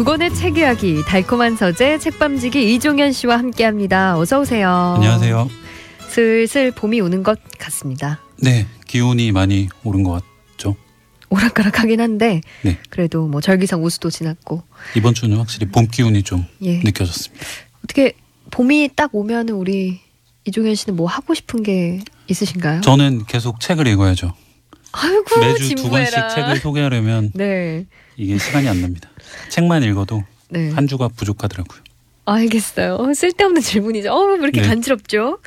두 권의 책 이야기 달콤한 서재 책밤지기 이종현 씨와 함께합니다. 어서 오세요. 안녕하세요. 슬슬 봄이 오는 것 같습니다. 네, 기온이 많이 오른 것 같죠. 오락가락하긴 한데 네. 그래도 뭐 절기상 우수도 지났고 이번 주는 확실히 봄 기운이 좀 예 느껴졌습니다. 어떻게 봄이 딱 오면은 우리 이종현 씨는 뭐 하고 싶은 게 있으신가요? 저는 계속 책을 읽어야죠. 아이고 매주 두 권씩 진부해라. 책을 소개하려면 네, 이게 시간이 안 납니다. 책만 읽어도 네. 한 주가 부족하더라고요. 알겠어요. 쓸데없는 질문이죠. 어, 왜 이렇게 네. 간지럽죠?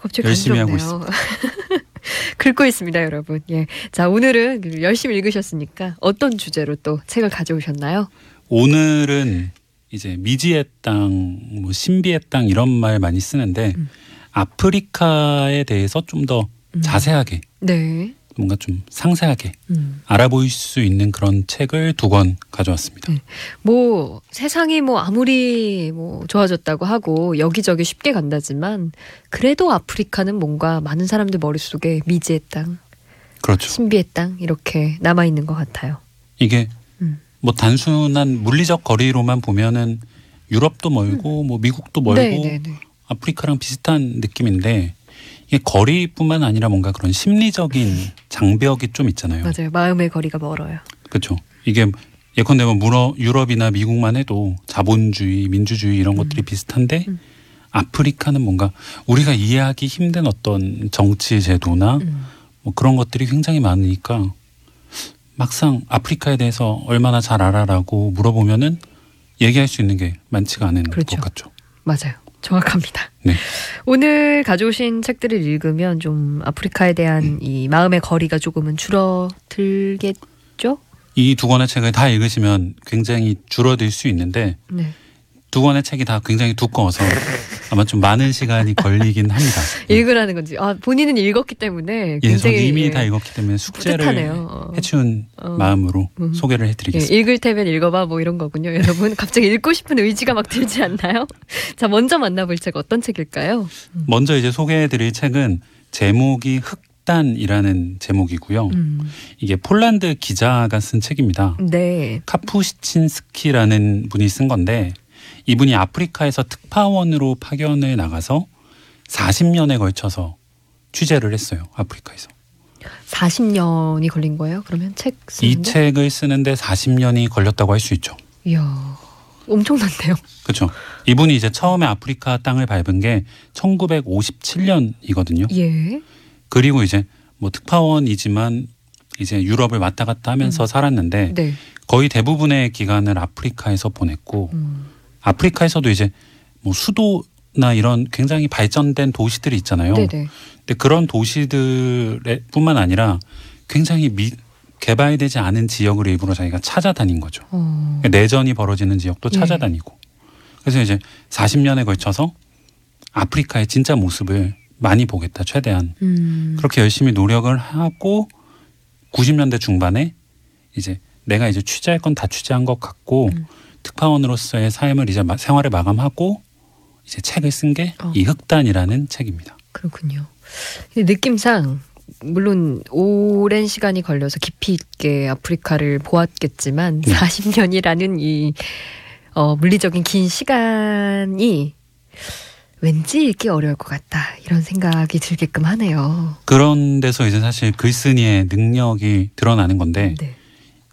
갑자기 열심히 하고 간지럽네요. 긁고 있습니다, 여러분. 예. 자, 오늘은 열심히 읽으셨으니까 어떤 주제로 또 책을 가져오셨나요? 오늘은 이제 미지의 땅, 뭐 신비의 땅 이런 말 많이 쓰는데 음. 아프리카에 대해서 좀더 음. 자세하게 네. 뭔가 좀 상세하게 음. 알아보일 수 있는 그런 책을 두 권 가져왔습니다. 네. 뭐 세상이 뭐 아무리 뭐 좋아졌다고 하고 여기저기 쉽게 간다지만 그래도 아프리카는 뭔가 많은 사람들 머릿속에 미지의 땅, 그렇죠. 신비의 땅 이렇게 남아 있는 것 같아요. 이게 음. 뭐 단순한 물리적 거리로만 보면은 유럽도 멀고 뭐 미국도 멀고 네, 네, 네. 아프리카랑 비슷한 느낌인데 이게 거리뿐만 아니라 뭔가 그런 심리적인 장벽이 좀 있잖아요. 맞아요. 마음의 거리가 멀어요. 그렇죠. 이게 예컨대 뭐 유럽이나 미국만 해도 자본주의, 민주주의 이런 것들이 비슷한데 음. 아프리카는 뭔가 우리가 이해하기 힘든 어떤 정치 제도나 음. 뭐 그런 것들이 굉장히 많으니까 막상 아프리카에 대해서 얼마나 잘 알아라고 물어보면은 얘기할 수 있는 게 많지가 않은 그렇죠. 것 같죠. 맞아요. 정확합니다. 네. 오늘 가져오신 책들을 읽으면 좀 아프리카에 대한 이 마음의 거리가 조금은 줄어들겠죠? 이 두 권의 책을 다 읽으시면 굉장히 줄어들 수 있는데 네. 두 권의 책이 다 굉장히 두꺼워서 아마 좀 많은 시간이 걸리긴 합니다. 읽으라는 건지. 아, 본인은 읽었기 때문에 예, 저 굉장히 이미 예, 다 읽었기 때문에 숙제를. 어. 해치운 어. 마음으로 음. 소개를 예, 해드리겠습니다. 읽을 테면 읽어봐 뭐 이런 거군요. 여러분 갑자기 읽고 싶은 의지가 막 들지 않나요? 자 먼저 만나볼 책 어떤 책일까요? 먼저 이제 소개해드릴 책은 제목이 흑단이라는 제목이고요. 음, 이게 폴란드 기자가 쓴 책입니다. 네. 카푸시친스키라는 분이 쓴 건데 이분이 아프리카에서 특파원으로 파견을 나가서 40년에 걸쳐서 취재를 했어요. 아프리카에서. 40년이 걸린 거예요? 그러면 책이 쓰는데? 책을 쓰는데 40년이 걸렸다고 할 수 있죠. 이야 엄청난데요. 그렇죠. 이분이 이제 처음에 아프리카 땅을 밟은 게 1957년이거든요. 예. 그리고 이제 뭐 특파원이지만 이제 유럽을 왔다 갔다 하면서 살았는데 네. 거의 대부분의 기간을 아프리카에서 보냈고 음, 아프리카에서도 이제 뭐 수도나 이런 굉장히 발전된 도시들이 있잖아요. 네네. 근데 그런 도시들뿐만 아니라 굉장히 미, 개발되지 않은 지역을 일부러 자기가 찾아다닌 거죠. 어, 내전이 벌어지는 지역도 예. 찾아다니고. 그래서 이제 40년에 걸쳐서 아프리카의 진짜 모습을 많이 보겠다 최대한 음, 그렇게 열심히 노력을 하고 90년대 중반에 이제 내가 이제 취재할 건 다 취재한 것 같고 음. 특파원으로서의 삶을 이제 마- 생활을 마감하고 이제 책을 쓴 게이 어. 흑단이라는 책입니다. 그렇군요. 느낌상 물론 오랜 시간이 걸려서 깊이 있게 아프리카를 보았겠지만 네. 40년이라는 이 어, 물리적인 긴 시간이 왠지 읽기 어려울 것 같다 이런 생각이 들게끔 하네요. 그런 데서 이제 사실 글쓴이의 능력이 드러나는 건데 네.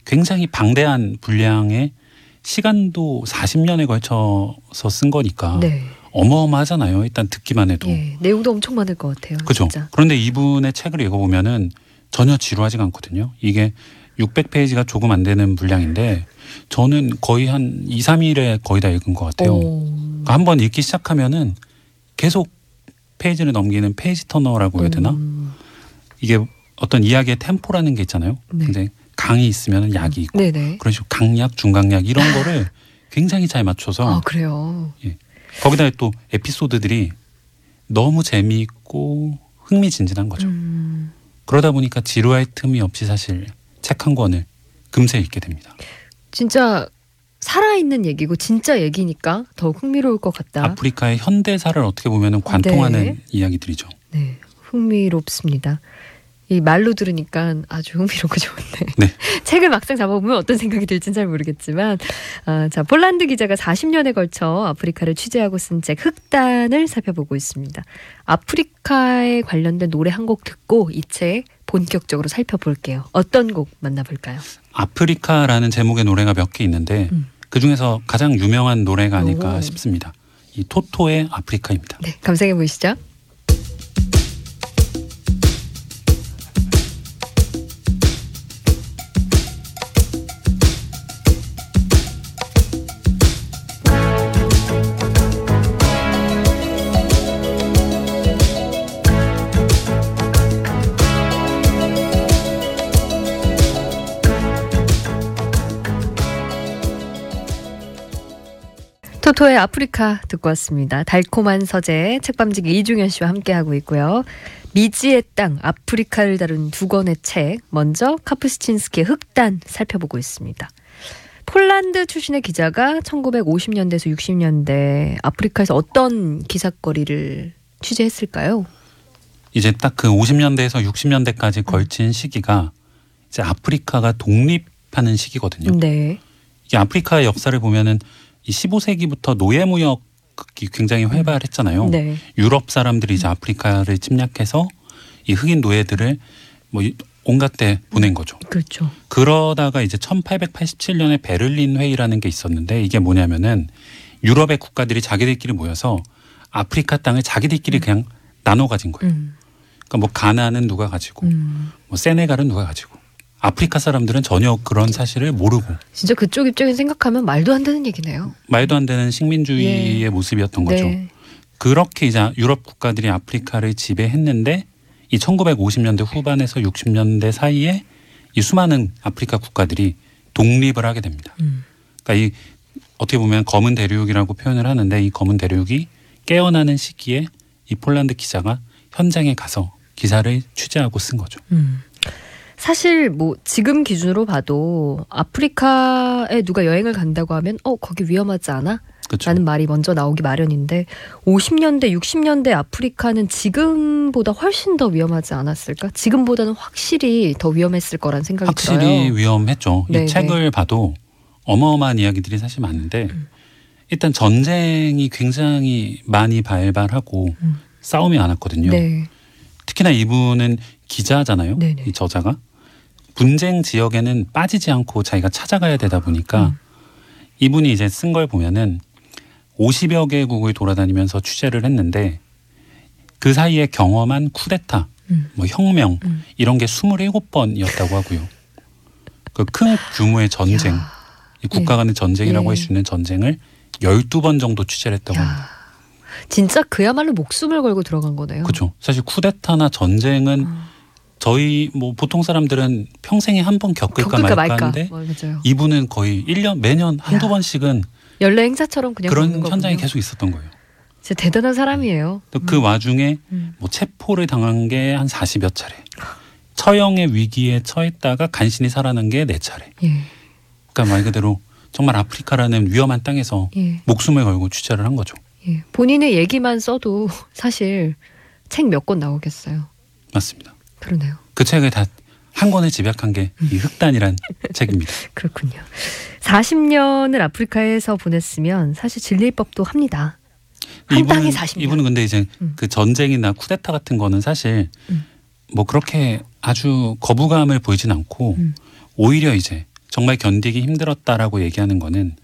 굉장히 방대한 분량의 시간도 40년에 걸쳐서 쓴 거니까 네. 어마어마하잖아요. 일단 듣기만 해도. 예, 내용도 엄청 많을 것 같아요. 그죠. 그런데 이분의 책을 읽어보면은 전혀 지루하지가 않거든요. 이게 600페이지가 조금 안 되는 분량인데 저는 거의 한 2, 3일에 거의 다 읽은 것 같아요. 그러니까 오. 한번 읽기 시작하면은 계속 페이지를 넘기는 페이지 터너라고 해야 되나? 음, 이게 어떤 이야기의 템포라는 게 있잖아요. 네. 근데 강이 있으면 약이 있고 네네. 그런 식으로 강약, 중강약 이런 거를 굉장히 잘 맞춰서 아 그래요. 거기다 또 에피소드들이 너무 재미있고 흥미진진한 거죠. 음, 그러다 보니까 지루할 틈이 없이 사실 책 한 권을 금세 읽게 됩니다. 진짜 살아있는 얘기고 진짜 얘기니까 더 흥미로울 것 같다. 아프리카의 현대사를 어떻게 보면 관통하는 네. 이야기들이죠. 네, 흥미롭습니다. 이 말로 들으니까 아주 흥미롭고 좋은데 네. 책을 막상 잡아보면 어떤 생각이 들지는 잘 모르겠지만 아, 자 폴란드 기자가 40년에 걸쳐 아프리카를 취재하고 쓴 책 흑단을 살펴보고 있습니다. 아프리카에 관련된 노래 한 곡 듣고 이 책 본격적으로 살펴볼게요. 어떤 곡 만나볼까요? 아프리카라는 제목의 노래가 몇 개 있는데 음. 그 중에서 가장 유명한 노래가 아닐까 오. 싶습니다. 이 토토의 아프리카입니다. 네, 감상해 보시죠. 토토의 아프리카 듣고 왔습니다. 달콤한 서재 책밤지기 이중현 씨와 함께하고 있고요. 미지의 땅 아프리카를 다룬 두 권의 책 먼저 카프스친스키의 흑단 살펴보고 있습니다. 폴란드 출신의 기자가 1950년대에서 60년대 아프리카에서 어떤 기사거리를 취재했을까요? 이제 딱 그 50년대에서 60년대까지 걸친 시기가 이제 아프리카가 독립하는 시기거든요. 네. 이게 아프리카의 역사를 보면은 이 15세기부터 노예 무역이 굉장히 활발했잖아요. 네. 유럽 사람들이 이제 아프리카를 침략해서 이 흑인 노예들을 뭐 이- 온갖 데 보낸 거죠. 그렇죠. 그러다가 이제 1887년에 베를린 회의라는 게 있었는데 이게 뭐냐면은 유럽의 국가들이 자기들끼리 모여서 아프리카 땅을 자기들끼리 그냥 나눠 가진 거예요. 음, 그러니까 뭐 가나는 누가 가지고 음. 뭐 세네갈은 누가 가지고 아프리카 사람들은 전혀 그런 사실을 모르고 진짜 그쪽 입장에서 생각하면 말도 안 되는 얘기네요. 말도 안 되는 식민주의의 예. 모습이었던 거죠. 네. 그렇게 이제 유럽 국가들이 아프리카를 지배했는데 이 1950년대 후반에서 60년대 사이에 이 수많은 아프리카 국가들이 독립을 하게 됩니다. 음. 그러니까 이 어떻게 보면 검은 대륙이라고 표현을 하는데 이 검은 대륙이 깨어나는 시기에 이 폴란드 기자가 현장에 가서 기사를 취재하고 쓴 거죠. 음. 사실 뭐 지금 기준으로 봐도 아프리카에 누가 여행을 간다고 하면 어 거기 위험하지 않아? 그렇죠. 라는 말이 먼저 나오기 마련인데 50년대 60년대 아프리카는 지금보다 훨씬 더 위험하지 않았을까? 지금보다는 확실히 더 위험했을 거란 생각이 확실히 들어요. 위험했죠. 네, 이 책을 봐도 어마어마한 이야기들이 사실 많은데 일단 전쟁이 굉장히 많이 발발하고 음. 싸움이 많았거든요. 네. 특히나 이분은 기자잖아요. 네네. 이 저자가 분쟁 지역에는 빠지지 않고 자기가 찾아가야 되다 보니까 음. 이분이 이제 쓴 걸 보면은 50여 개국을 돌아다니면서 취재를 했는데 그 사이에 경험한 쿠데타, 음. 뭐 혁명 음. 이런 게 27번이었다고 하고요. 그 큰 규모의 전쟁, 국가 간의 전쟁이라고 예. 할수 있는 전쟁을 12번 정도 취재를 했다고 합니다. 야. 진짜 그야말로 목숨을 걸고 들어간 거네요. 그렇죠. 사실 쿠데타나 전쟁은 음. 저희 뭐 보통 사람들은 평생에 한 번 겪을까, 겪을까 말까. 하는데 어. 이분은 거의 1년 매년 한두 야. 번씩은 연례 행사처럼 그냥 그런 현장이 거군요. 계속 있었던 거예요. 진짜 대단한 사람이에요. 또그 와중에 음. 뭐 체포를 당한 게 한 40여 차례. 처형의 위기에 처했다가 간신히 살아난 게 네 차례. 예. 그러니까 말 그대로 정말 아프리카라는 위험한 땅에서 예. 목숨을 걸고 취재를 한 거죠. 예. 본인의 얘기만 써도 사실 책 몇 권 나오겠어요. 맞습니다. 그러네요. 그 책을 다 한 권에 집약한 게 이 흑단이란 책입니다. 그렇군요. 40년을 아프리카에서 보냈으면 사실 질릴 법도 합니다. 한 땅에 40년. 이분은 근데 이제 음. 그 전쟁이나 쿠데타 같은 거는 사실 음. 뭐 그렇게 아주 거부감을 보이진 않고 음. 오히려 이제 정말 견디기 힘들었다라고 얘기하는 거는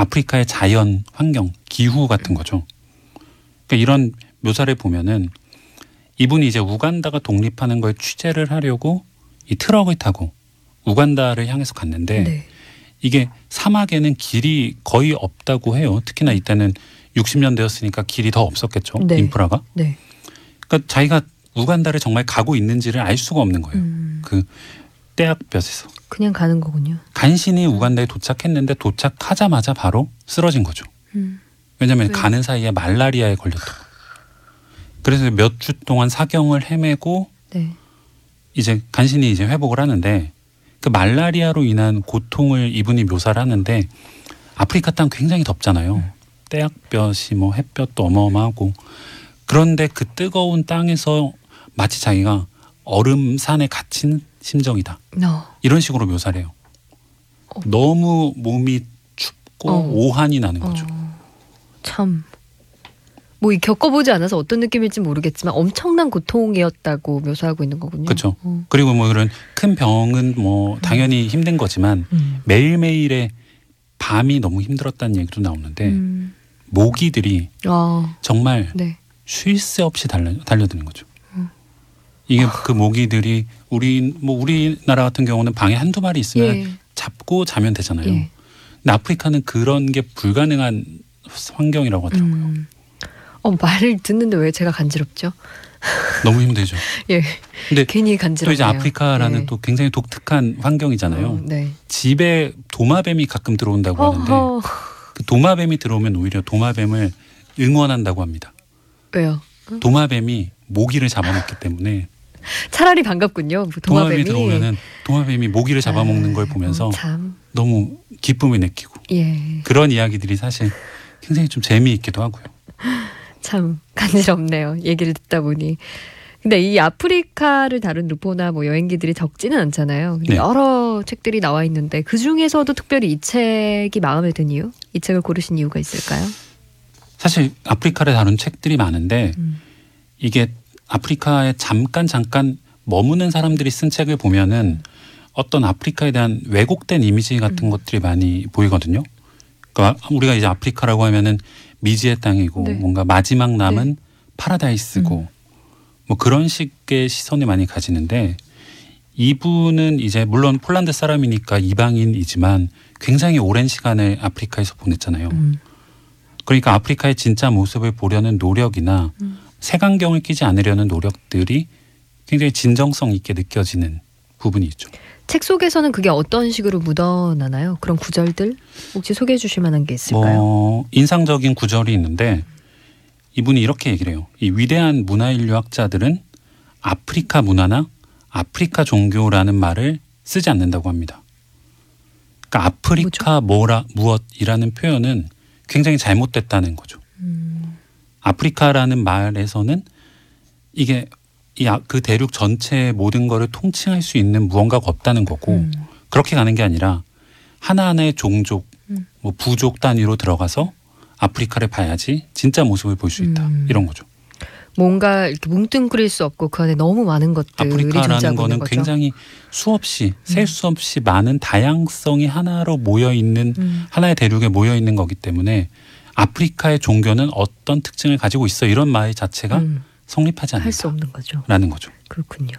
아프리카의 자연 환경, 기후 같은 거죠. 그러니까 이런 묘사를 보면은 이분이 이제 우간다가 독립하는 걸 취재를 하려고 이 트럭을 타고 우간다를 향해서 갔는데 네. 이게 사막에는 길이 거의 없다고 해요. 특히나 이때는 60년대였으니까 길이 더 없었겠죠. 네. 인프라가. 네. 그러니까 자기가 우간다를 정말 가고 있는지를 알 수가 없는 거예요. 음, 그 떼약볕에서. 그냥 가는 거군요. 간신히 우간다에 도착했는데 도착하자마자 바로 쓰러진 거죠. 음, 왜냐하면 네. 가는 사이에 말라리아에 걸렸다고. 그래서 몇 주 동안 사경을 헤매고 네. 이제 간신히 이제 회복을 하는데 그 말라리아로 인한 고통을 이분이 묘사를 하는데 아프리카 땅 굉장히 덥잖아요. 떼약볕이 뭐 햇볕도 어마어마하고 그런데 그 뜨거운 땅에서 마치 자기가 얼음 산에 갇힌 심정이다. 어. 이런 식으로 묘사를 해요. 어. 너무 몸이 춥고 어. 오한이 나는 거죠. 어, 참. 뭐, 이 겪어보지 않아서 어떤 느낌일지 모르겠지만 엄청난 고통이었다고 묘사하고 있는 거군요. 그렇죠. 어. 그리고 뭐 이런 큰 병은 뭐 당연히 힘든 거지만 음. 매일매일의 밤이 너무 힘들었다는 얘기도 나오는데 음. 모기들이 아, 정말 네. 쉴 새 없이 달려 달려드는 거죠. 음. 이게 그 모기들이 우리 뭐 우리나라 같은 경우는 방에 한두 마리 있으면 예. 잡고 자면 되잖아요. 예. 근데 아프리카는 그런 게 불가능한 환경이라고 하더라고요. 음. 어, 말을 듣는데 왜 제가 간지럽죠? 너무 힘들죠. 예. 근데 괜히 또 간지럽네요. 이제 아프리카라는 예. 또 굉장히 독특한 환경이잖아요. 어, 네. 집에 도마뱀이 가끔 들어온다고 하는데 어허. 그 도마뱀이 들어오면 오히려 도마뱀을 응원한다고 합니다. 왜요? 도마뱀이 모기를 잡아먹기 때문에 차라리 반갑군요. 뭐 도마뱀이, 도마뱀이 들어오면은 도마뱀이 모기를 잡아먹는 걸 보면서 어, 참. 너무 기쁨을 느끼고 예. 그런 이야기들이 사실 굉장히 좀 재미있기도 하고요. 참 간지럽네요. 얘기를 듣다 보니. 근데 이 아프리카를 다룬 루포나 뭐 여행기들이 적지는 않잖아요. 네. 여러 책들이 나와 있는데 그 중에서도 특별히 이 책이 마음에 든 이유? 이 책을 고르신 이유가 있을까요? 사실 아프리카를 다룬 책들이 많은데 음. 이게 아프리카에 잠깐 잠깐 머무는 사람들이 쓴 책을 보면은 어떤 아프리카에 대한 왜곡된 이미지 같은 음. 것들이 많이 보이거든요. 그러니까 우리가 이제 아프리카라고 하면은 미지의 땅이고 네. 뭔가 마지막 남은 파라다이스고 음. 뭐 그런 식의 시선을 많이 가지는데 이분은 이제 물론 폴란드 사람이니까 이방인이지만 굉장히 오랜 시간을 아프리카에서 보냈잖아요. 음. 그러니까 아프리카의 진짜 모습을 보려는 노력이나 음. 색안경을 끼지 않으려는 노력들이 굉장히 진정성 있게 느껴지는 부분이 있죠. 책 속에서는 그게 어떤 식으로 묻어나나요? 그런 구절들 혹시 소개해 주실 만한 게 있을까요? 뭐 인상적인 구절이 있는데 이분이 이렇게 얘기를 해요. 이 위대한 문화인류학자들은 아프리카 문화나 아프리카 종교라는 말을 쓰지 않는다고 합니다. 그러니까 아프리카 뭐라 무엇이라는 표현은 굉장히 잘못됐다는 거죠. 음. 아프리카라는 말에서는 이게 이그 대륙 전체의 모든 거를 통칭할 수 있는 무언가가 없다는 거고 음. 그렇게 가는 게 아니라 하나하나의 종족, 음. 뭐 부족 단위로 들어가서 아프리카를 봐야지 진짜 모습을 볼 수 있다 음. 이런 거죠. 뭔가 이렇게 뭉뚱그릴 수 없고 그 안에 너무 많은 것들이 아프리카라는 거는 거죠. 굉장히 수없이 음. 셀수 없이 많은 다양성이 하나로 모여 있는 음. 하나의 대륙에 모여 있는 거기 때문에 아프리카의 종교는 어떤 특징을 가지고 있어 이런 말 자체가 음. 성립하지 할수 없는 거죠. 거죠. 그렇군요.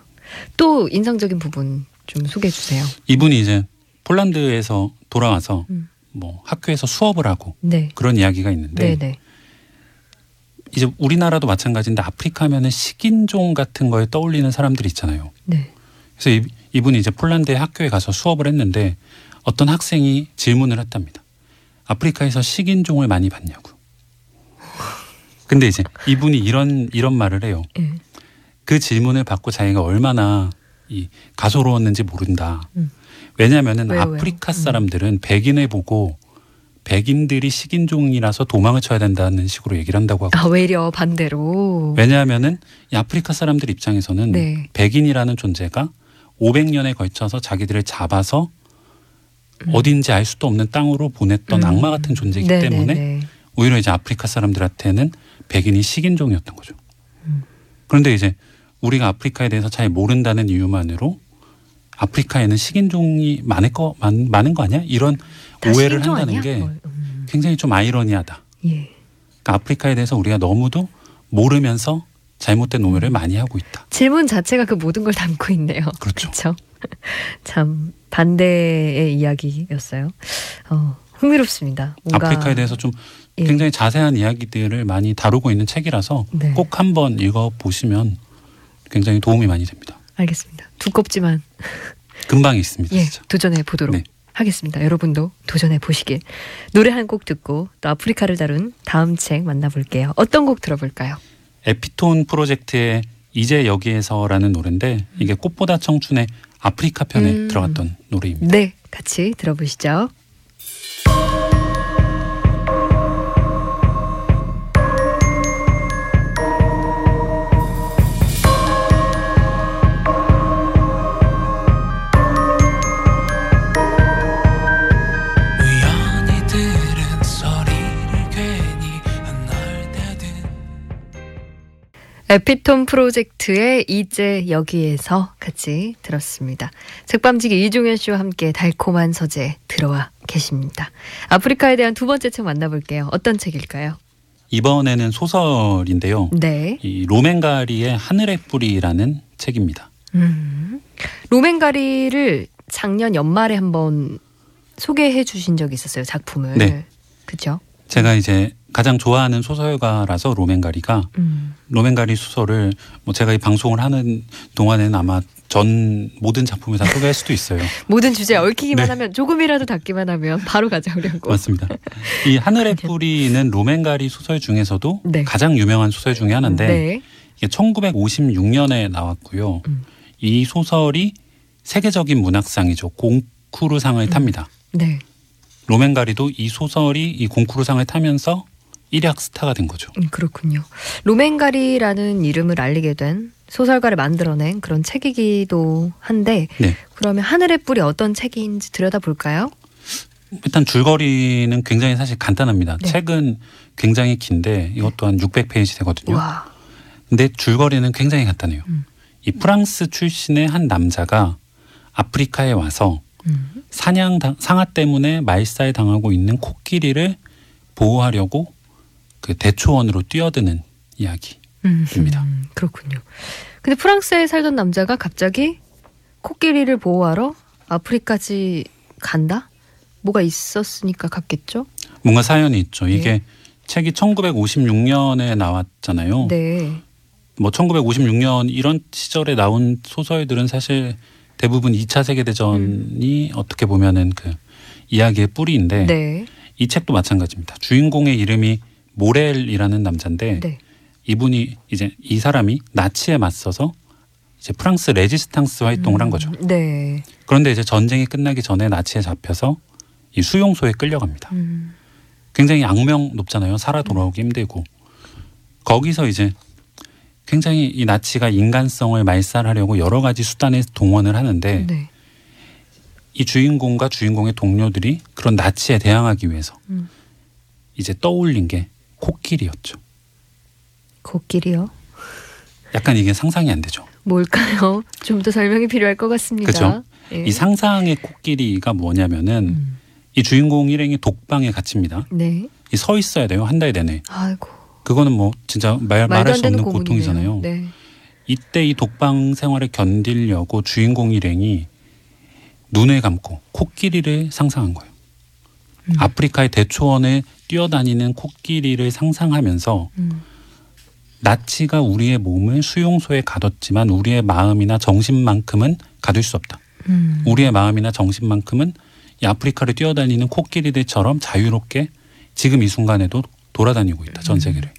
또 인상적인 부분 좀 소개해 주세요. 이분이 이제 폴란드에서 돌아와서 음. 뭐 학교에서 수업을 하고 네. 그런 이야기가 있는데 네, 네. 이제 우리나라도 마찬가지인데 아프리카 하면은 식인종 같은 거에 떠올리는 사람들이 있잖아요. 네. 그래서 이, 이분이 이제 폴란드의 학교에 가서 수업을 했는데 어떤 학생이 질문을 했답니다. 아프리카에서 식인종을 많이 봤냐고. 근데 이제 이분이 이런 이런 말을 해요. 예. 그 질문을 받고 자기가 얼마나 이 가소로웠는지 모른다. 음. 왜냐하면은 왜요, 왜요? 아프리카 음. 사람들은 백인을 보고 백인들이 식인종이라서 도망을 쳐야 된다는 식으로 얘기를 한다고 하고 아, 외려 반대로. 왜냐하면은 이 아프리카 사람들 입장에서는 네. 백인이라는 존재가 500년에 걸쳐서 자기들을 잡아서 음. 어딘지 알 수도 없는 땅으로 보냈던 음. 악마 같은 존재이기 네, 때문에 네, 네. 오히려 이제 아프리카 사람들한테는 백인이 식인종이었던 거죠. 음. 그런데 이제 우리가 아프리카에 대해서 잘 모른다는 이유만으로 아프리카에는 식인종이 많을 거 많, 많은 거 아니야? 이런 다 오해를 한다는 아니야? 게 뭐, 음. 굉장히 좀 아이러니하다. 예. 그러니까 아프리카에 대해서 우리가 너무도 모르면서 잘못된 오해를 많이 하고 있다. 질문 자체가 그 모든 걸 담고 있네요. 그렇죠. 그렇죠. 참 반대의 이야기였어요. 어, 흥미롭습니다. 아프리카에 대해서 좀 예. 굉장히 자세한 이야기들을 많이 다루고 있는 책이라서 네. 꼭 한번 읽어 보시면 굉장히 도움이 많이 됩니다. 알겠습니다. 두껍지만 금방 있습니다, 예. 도전해 보도록 네. 하겠습니다. 여러분도 도전해 보시길. 노래 한 곡 듣고 또 아프리카를 다룬 다음 책 만나볼게요. 어떤 곡 들어볼까요? 에피톤 프로젝트의 이제 여기에서라는 노래인데 이게 꽃보다 청춘의 아프리카 편에 음. 들어갔던 노래입니다. 네, 같이 들어보시죠. 에피톤 프로젝트의 이제 여기에서 같이 들었습니다. 책밤지기 이종현 씨와 함께 달콤한 서재 들어와 계십니다. 아프리카에 대한 두 번째 책 만나볼게요. 어떤 책일까요? 이번에는 소설인데요. 네. 이 로맨가리의 하늘의 뿌리라는 책입니다. 음. 로맨가리를 작년 연말에 한번 소개해 주신 적이 있었어요. 작품을. 네. 그죠? 제가 이제 가장 좋아하는 소설가라서 로맨가리가 음. 로맨가리 소설을 뭐 제가 이 방송을 하는 동안에는 아마 전 모든 작품을 다 소개할 수도 있어요. 모든 주제에 얽히기만 네. 하면 조금이라도 닿기만 하면 바로 가져오려고. 맞습니다. 이 하늘의 뿌리는 로맨가리 소설 중에서도 네. 가장 유명한 소설 중에 하나인데 네. 이게 1956년에 나왔고요. 음. 이 소설이 세계적인 문학상이죠. 공쿠르상을 탑니다. 네. 로맨가리도 이 소설이 이 공쿠르상을 타면서 일약 스타가 된 거죠. 음, 그렇군요. 로맨가리라는 이름을 알리게 된 소설가를 만들어낸 그런 책이기도 한데 네. 그러면 하늘의 뿔이 어떤 책인지 들여다볼까요? 일단 줄거리는 굉장히 사실 간단합니다. 네. 책은 굉장히 긴데 이것 또한 600페이지 되거든요. 와. 근데 줄거리는 굉장히 간단해요. 음. 이 프랑스 출신의 한 남자가 아프리카에 와서 음. 사냥 당- 상아 때문에 말살 당하고 있는 코끼리를 보호하려고 그 대초원으로 뛰어드는 이야기. 음, 입니다. 음, 그렇군요. 근데 프랑스에 살던 남자가 갑자기 코끼리를 보호하러 아프리까지 간다? 뭐가 있었으니까 갔겠죠? 뭔가 사연이 있죠. 이게 네. 책이 1956년에 나왔잖아요. 네. 뭐 1956년 이런 시절에 나온 소설들은 사실 대부분 2차 세계 대전이 어떻게 보면은 그 이야기의 뿌리인데 음. 네. 이 책도 마찬가지입니다. 주인공의 이름이 모렐이라는 남자인데 네. 이분이 이제 이 사람이 나치에 맞서서 이제 프랑스 레지스탕스 활동을 한 거죠. 음, 네. 그런데 이제 전쟁이 끝나기 전에 나치에 잡혀서 이 수용소에 끌려갑니다. 음, 굉장히 악명 높잖아요. 살아 돌아오기 힘들고 거기서 이제 굉장히 이 나치가 인간성을 말살하려고 여러 가지 수단을 동원을 하는데 네. 이 주인공과 주인공의 동료들이 그런 나치에 대항하기 위해서 음. 이제 떠올린 게 코끼리였죠. 코끼리요? 약간 이게 상상이 안 되죠. 뭘까요? 좀 더 설명이 필요할 것 같습니다. 그죠? 예. 이 상상의 코끼리가 뭐냐면은 음, 이 주인공 일행이 독방에 갇힙니다. 네. 이 서 있어야 돼요 한 달 내내. 아이고. 그거는 뭐 진짜 말, 말할 안수 없는 고문이네요. 고통이잖아요. 네. 이때 이 독방 생활을 견디려고 주인공 일행이 눈을 감고 코끼리를 상상한 거예요. 음. 아프리카의 대초원에 뛰어다니는 코끼리를 상상하면서 음, 나치가 우리의 몸을 수용소에 가뒀지만 우리의 마음이나 정신만큼은 가둘 수 없다. 음. 우리의 마음이나 정신만큼은 이 아프리카를 뛰어다니는 코끼리들처럼 자유롭게 지금 이 순간에도 돌아다니고 있다. 전 세계를.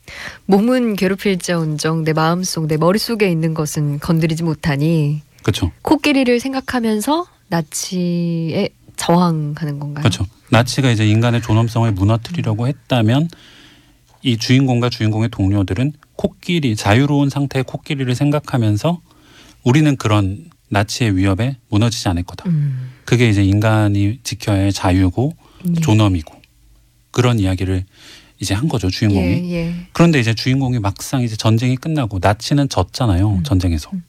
몸은 괴롭힐지언정 내 마음속 내 머릿속에 있는 것은 건드리지 못하니 그렇죠. 코끼리를 생각하면서 나치에 저항하는 건가요? 그렇죠. 나치가 이제 인간의 존엄성을 무너뜨리려고 했다면 이 주인공과 주인공의 동료들은 코끼리 자유로운 상태의 코끼리를 생각하면서 우리는 그런 나치의 위협에 무너지지 않을 거다. 음. 그게 이제 인간이 지켜야 할 자유고 예. 존엄이고 그런 이야기를 이제 한 거죠 주인공이. 예, 예. 그런데 이제 주인공이 막상 이제 전쟁이 끝나고 나치는 졌잖아요 음. 전쟁에서. 음.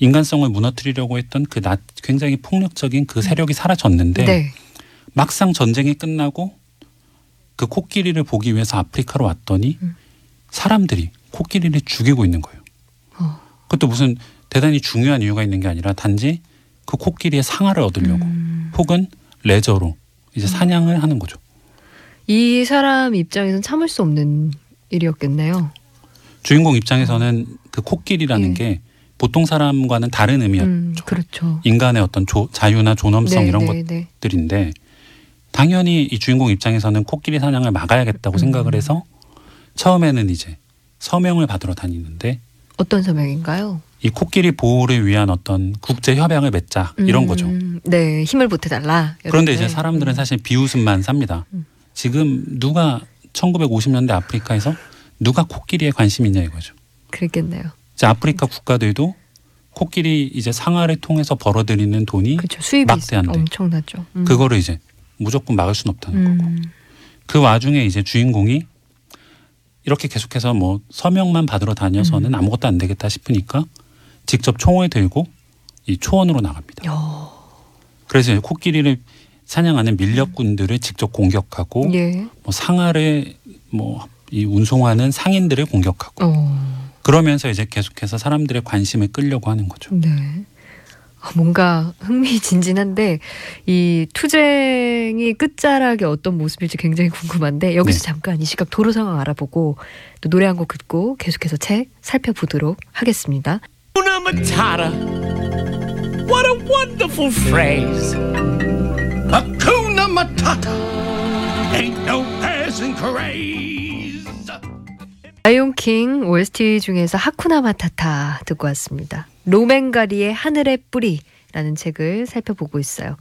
인간성을 무너뜨리려고 했던 그 나, 굉장히 폭력적인 그 세력이 사라졌는데 네. 막상 전쟁이 끝나고 그 코끼리를 보기 위해서 아프리카로 왔더니 음. 사람들이 코끼리를 죽이고 있는 거예요. 어. 그것도 무슨 대단히 중요한 이유가 있는 게 아니라 단지 그 코끼리의 상아를 얻으려고 음. 혹은 레저로 이제 사냥을 하는 거죠. 이 사람 입장에선 참을 수 없는 일이었겠네요. 주인공 입장에서는 그 코끼리라는 예. 게 보통 사람과는 다른 의미였죠. 음, 그렇죠. 인간의 어떤 조- 자유나 존엄성 네, 이런 네, 네. 것들인데 당연히 이 주인공 입장에서는 코끼리 사냥을 막아야겠다고 음. 생각을 해서 처음에는 이제 서명을 받으러 다니는데 어떤 서명인가요? 이 코끼리 보호를 위한 어떤 국제 협약을 맺자 이런 음, 거죠. 네, 힘을 보태달라. 그런데. 이제 사람들은 음. 사실 비웃음만 삽니다. 음. 지금 누가 1950년대 아프리카에서 누가 코끼리에 관심 있냐 이거죠. 그랬겠네요. 이제 아프리카 국가들도 코끼리 이제 상하를 통해서 벌어들이는 돈이 그렇죠. 수입이 막대한데. 엄청나죠. 음. 그거를 이제 무조건 막을 수는 없다는 거고. 음. 그 와중에 이제 주인공이 이렇게 계속해서 뭐 서명만 받으러 다녀서는 아무것도 안 되겠다 싶으니까 직접 총을 들고 이 초원으로 나갑니다. 야. 그래서 코끼리를 사냥하는 밀렵꾼들을 직접 공격하고 예. 뭐 상하를 뭐 이 운송하는 상인들을 공격하고 어. 그러면서 이제 계속해서 사람들의 관심을 끌려고 하는 거죠. 네. 아, 뭔가 흥미진진한데 이 투쟁이 끝자락이 어떤 모습일지 굉장히 궁금한데 여기서 네. 잠깐 이 시각 도로 상황 알아보고 또 노래 한 곡 듣고 계속해서 책 살펴보도록 하겠습니다. Matata. What a wonderful phrase. Hakuna Matata. Ain't no passing craze. 라이온킹 OST 중에서 하쿠나 마타타 듣고 왔습니다. 로맨가리의 하늘의 뿌리라는 책을 살펴보고 있어요.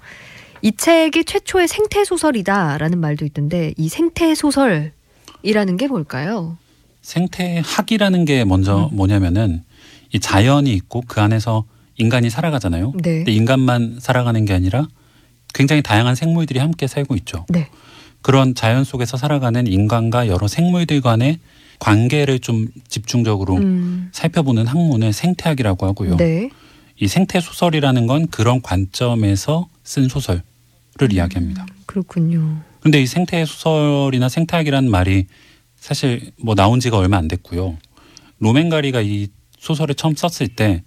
이 책이 최초의 생태 소설이다라는 말도 있던데 이 생태 소설이라는 게 뭘까요? 생태학이라는 게 먼저 뭐냐면은 이 자연이 있고 그 안에서 인간이 살아가잖아요. 네. 근데 인간만 살아가는 게 아니라 굉장히 다양한 생물들이 함께 살고 있죠. 네. 그런 자연 속에서 살아가는 인간과 여러 생물들 간의 관계를 좀 집중적으로 음, 살펴보는 학문을 생태학이라고 하고요. 네. 이 생태 소설이라는 건 그런 관점에서 쓴 소설을 이야기합니다. 그렇군요. 근데 이 생태 소설이나 생태학이라는 말이 사실 뭐 나온 지가 얼마 안 됐고요. 로맨가리가 이 소설을 처음 썼을 때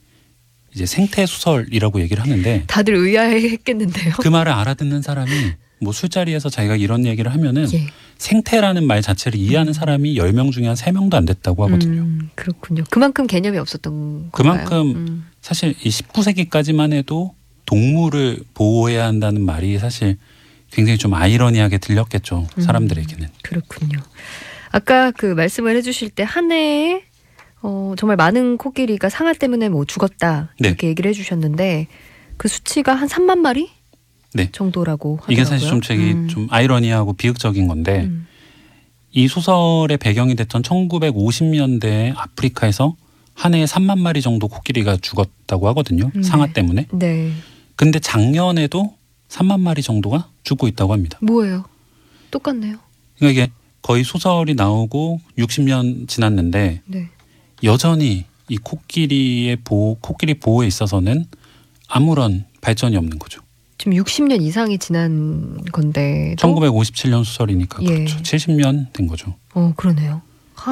이제 생태 소설이라고 얘기를 하는데 다들 의아해했겠는데요. 그 말을 알아듣는 사람이 뭐 술자리에서 자기가 이런 얘기를 하면은 예. 생태라는 말 자체를 이해하는 사람이 10명 중에 한 3명도 안 됐다고 하거든요. 음, 그렇군요. 그만큼 개념이 없었던 건가요? 그만큼 음, 사실 이 19세기까지만 해도 동물을 보호해야 한다는 말이 사실 굉장히 좀 아이러니하게 들렸겠죠. 음. 사람들에게는. 그렇군요. 아까 그 말씀을 해주실 때 한 해에 어, 정말 많은 코끼리가 상아 때문에 뭐 죽었다 네. 이렇게 얘기를 해주셨는데 그 수치가 한 3만 마리 네. 정도라고 하더라고요. 이게 사실 좀 되게 음, 좀 아이러니하고 비극적인 건데 음. 이 소설의 배경이 됐던 1950년대 아프리카에서 한 해에 3만 마리 정도 코끼리가 죽었다고 하거든요. 네. 상아 때문에. 네. 근데 작년에도 3만 마리 정도가 죽고 있다고 합니다. 뭐예요? 똑같네요. 그러니까 이게 거의 소설이 나오고 60년 지났는데 네. 여전히 이 코끼리의 보호, 코끼리 보호에 있어서는 아무런 발전이 없는 거죠. 지금 60년 이상이 지난 건데. 1957년 소설이니까 예. 그렇죠. 70년 된 거죠. 어 그러네요.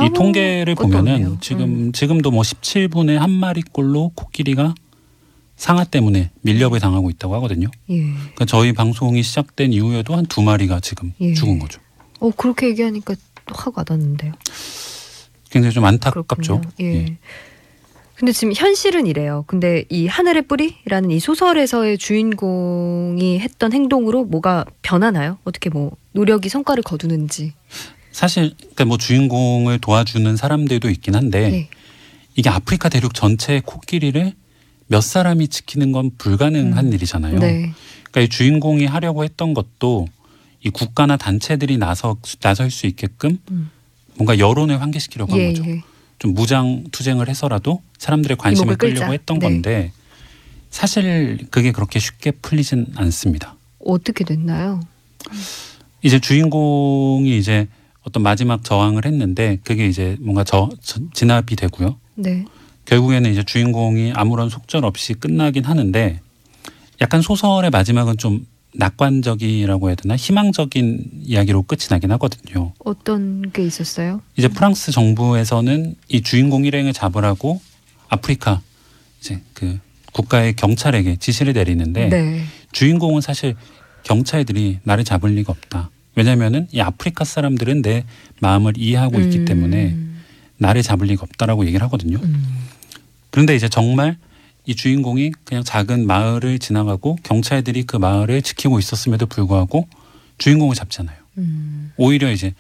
이 통계를 보면은 없네요. 지금 음. 지금도 뭐 17분에 한 마리꼴로 코끼리가 상하 때문에 밀렵을 당하고 있다고 하거든요. 예. 그러니까 저희 방송이 시작된 이후에도 한 두 마리가 지금 예. 죽은 거죠. 어 그렇게 얘기하니까 확 와닿는데요. 굉장히 좀 안타깝죠. 그렇군요. 예. 근데 지금 현실은 이래요. 근데 이 하늘의 뿌리라는 이 소설에서의 주인공이 했던 행동으로 뭐가 변하나요? 어떻게 뭐 노력이 성과를 거두는지. 사실 그러니까 뭐 주인공을 도와주는 사람들도 있긴 한데 네. 이게 아프리카 대륙 전체의 코끼리를 몇 사람이 지키는 건 불가능한 음. 일이잖아요. 네. 그러니까 이 주인공이 하려고 했던 것도 이 국가나 단체들이 나서 나설 수 있게끔 음. 뭔가 여론을 환기시키려고 한 예, 거죠. 예. 좀 무장 투쟁을 해서라도 사람들의 관심을. 끌려고 했던 네. 건데 사실 그게 그렇게 쉽게 풀리진 않습니다. 어떻게 됐나요? 이제 주인공이 이제 어떤 마지막 저항을 했는데 그게 이제 뭔가 저, 저- 진압이 되고요. 네. 결국에는 이제 주인공이 아무런 속절 없이 끝나긴 하는데 약간 소설의 마지막은 좀 낙관적이라고 해야 되나 희망적인 이야기로 끝이 나긴 하거든요. 어떤 게 있었어요? 이제 프랑스 정부에서는 이 주인공 일행을 잡으라고 아프리카 이제 그 국가의 경찰에게 지시를 내리는데 네. 주인공은 사실 경찰들이 나를 잡을 리가 없다. 왜냐면은 이 아프리카 사람들은 내 마음을 이해하고 있기 음. 때문에 나를 잡을 리가 없다라고 얘기를 하거든요. 음. 그런데 이제 정말 이 주인공이 그냥 작은 마을을 지나가고 경찰들이 그 마을을 지키고 있었음에도 불구하고 주인공을 잡잖아요. 음. 오히려 이제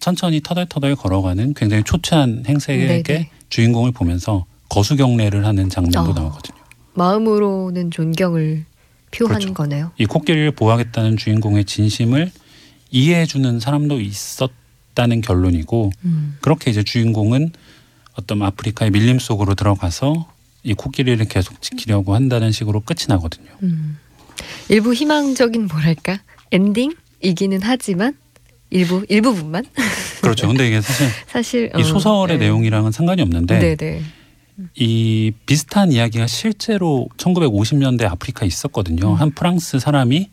천천히 터덜터덜 걸어가는 굉장히 초췌한 행색의 네네. 주인공을 보면서 거수경례를 하는 장면도 어. 나오거든요. 마음으로는 존경을 표한 그렇죠. 거네요. 이 코끼리를 보호하겠다는 주인공의 진심을 이해해주는 사람도 있었다는 결론이고 음. 그렇게 이제 주인공은 어떤 아프리카의 밀림 속으로 들어가서 이 코끼리를 계속 지키려고 한다는 식으로 끝이 나거든요. 음. 일부 희망적인 뭐랄까 엔딩이기는 하지만 일부 일부분만 그렇죠. 근데 이게 사실 사실 이 어, 소설의 네. 내용이랑은 상관이 없는데 네네. 이 비슷한 이야기가 실제로 1950년대 아프리카에 있었거든요. 음. 한 프랑스 사람이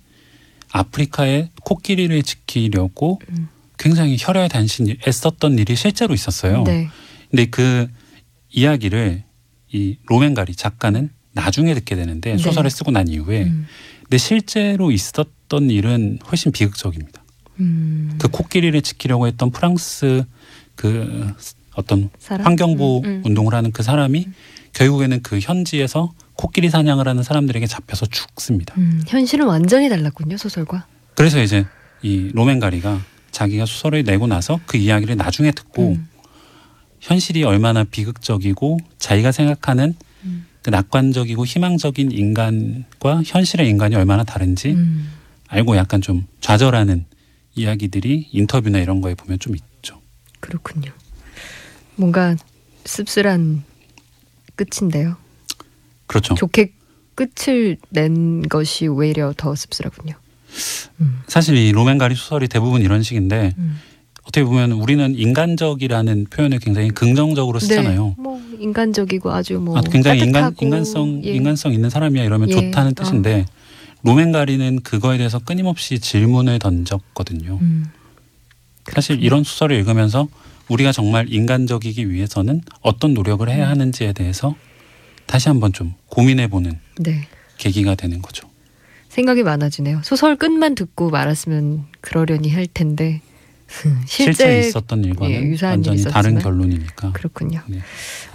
아프리카의 코끼리를 지키려고 음. 굉장히 혈혈 단신 애썼던 일이 실제로 있었어요. 네. 근데 그 이야기를 이 로맨가리 작가는 나중에 듣게 되는데 네. 소설을 쓰고 난 이후에 음. 근데 실제로 있었던 일은 훨씬 비극적입니다. 음. 그 코끼리를 지키려고 했던 프랑스 그 어떤 사람? 환경보호 음, 음. 운동을 하는 그 사람이 결국에는 그 현지에서 코끼리 사냥을 하는 사람들에게 잡혀서 죽습니다. 음, 현실은 완전히 달랐군요 소설과. 그래서 이제 이 로맨가리가 자기가 소설을 내고 나서 그 이야기를 나중에 듣고 음. 현실이 얼마나 비극적이고 자기가 생각하는 음. 그 낙관적이고 희망적인 인간과 현실의 인간이 얼마나 다른지 음. 알고 약간 좀 좌절하는 이야기들이 인터뷰나 이런 거에 보면 좀 있죠. 그렇군요. 뭔가 씁쓸한 끝인데요. 그렇죠. 좋게 끝을 낸 것이 오히려 더 씁쓸하군요. 음. 사실 이 로맨 가리 소설이 대부분 이런 식인데 음. 어떻게 보면 우리는 인간적이라는 표현을 굉장히 긍정적으로 쓰잖아요. 네, 뭐 인간적이고 아주 뭐 아, 굉장히 인간 따뜻하고, 인간 성 예. 인간성 있는 사람이야 이러면 예. 좋다는 뜻인데 로맨가리는 그거에 대해서 끊임없이 질문을 던졌거든요. 음. 사실. 이런 수설을 읽으면서 우리가 정말 인간적이기 위해서는 어떤 노력을 음. 해야 하는지에 대해서 다시 한번 좀 고민해보는 네. 계기가 되는 거죠. 생각이 많아지네요. 소설 끝만 듣고 말았으면 그러려니 할 텐데 실제, 실제 있었던 일과는 예, 완전히 다른 있었지만. 결론이니까. 그렇군요. 네.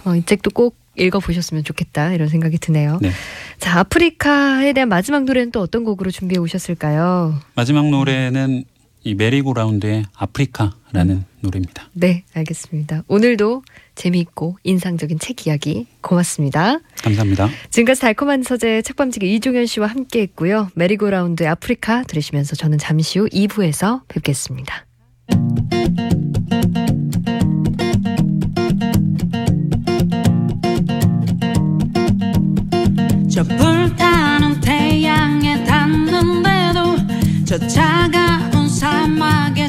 어, 이 책도 꼭 읽어보셨으면 좋겠다 이런 생각이 드네요. 네. 자 아프리카에 대한 마지막 노래는 또 어떤 곡으로 준비해 오셨을까요? 마지막 노래는 이 메리고라운드의 아프리카라는 음. 노래입니다. 네 알겠습니다. 오늘도 재미있고 인상적인 책 이야기 고맙습니다. 감사합니다. 지금까지 달콤한 서재 책밤지기 이종현 씨와 함께했고요. 메리고라운드의 아프리카 들으시면서 저는 잠시 후 2부에서 뵙겠습니다. 저 불타는 태양에 닿는데도 저 차가운 사막에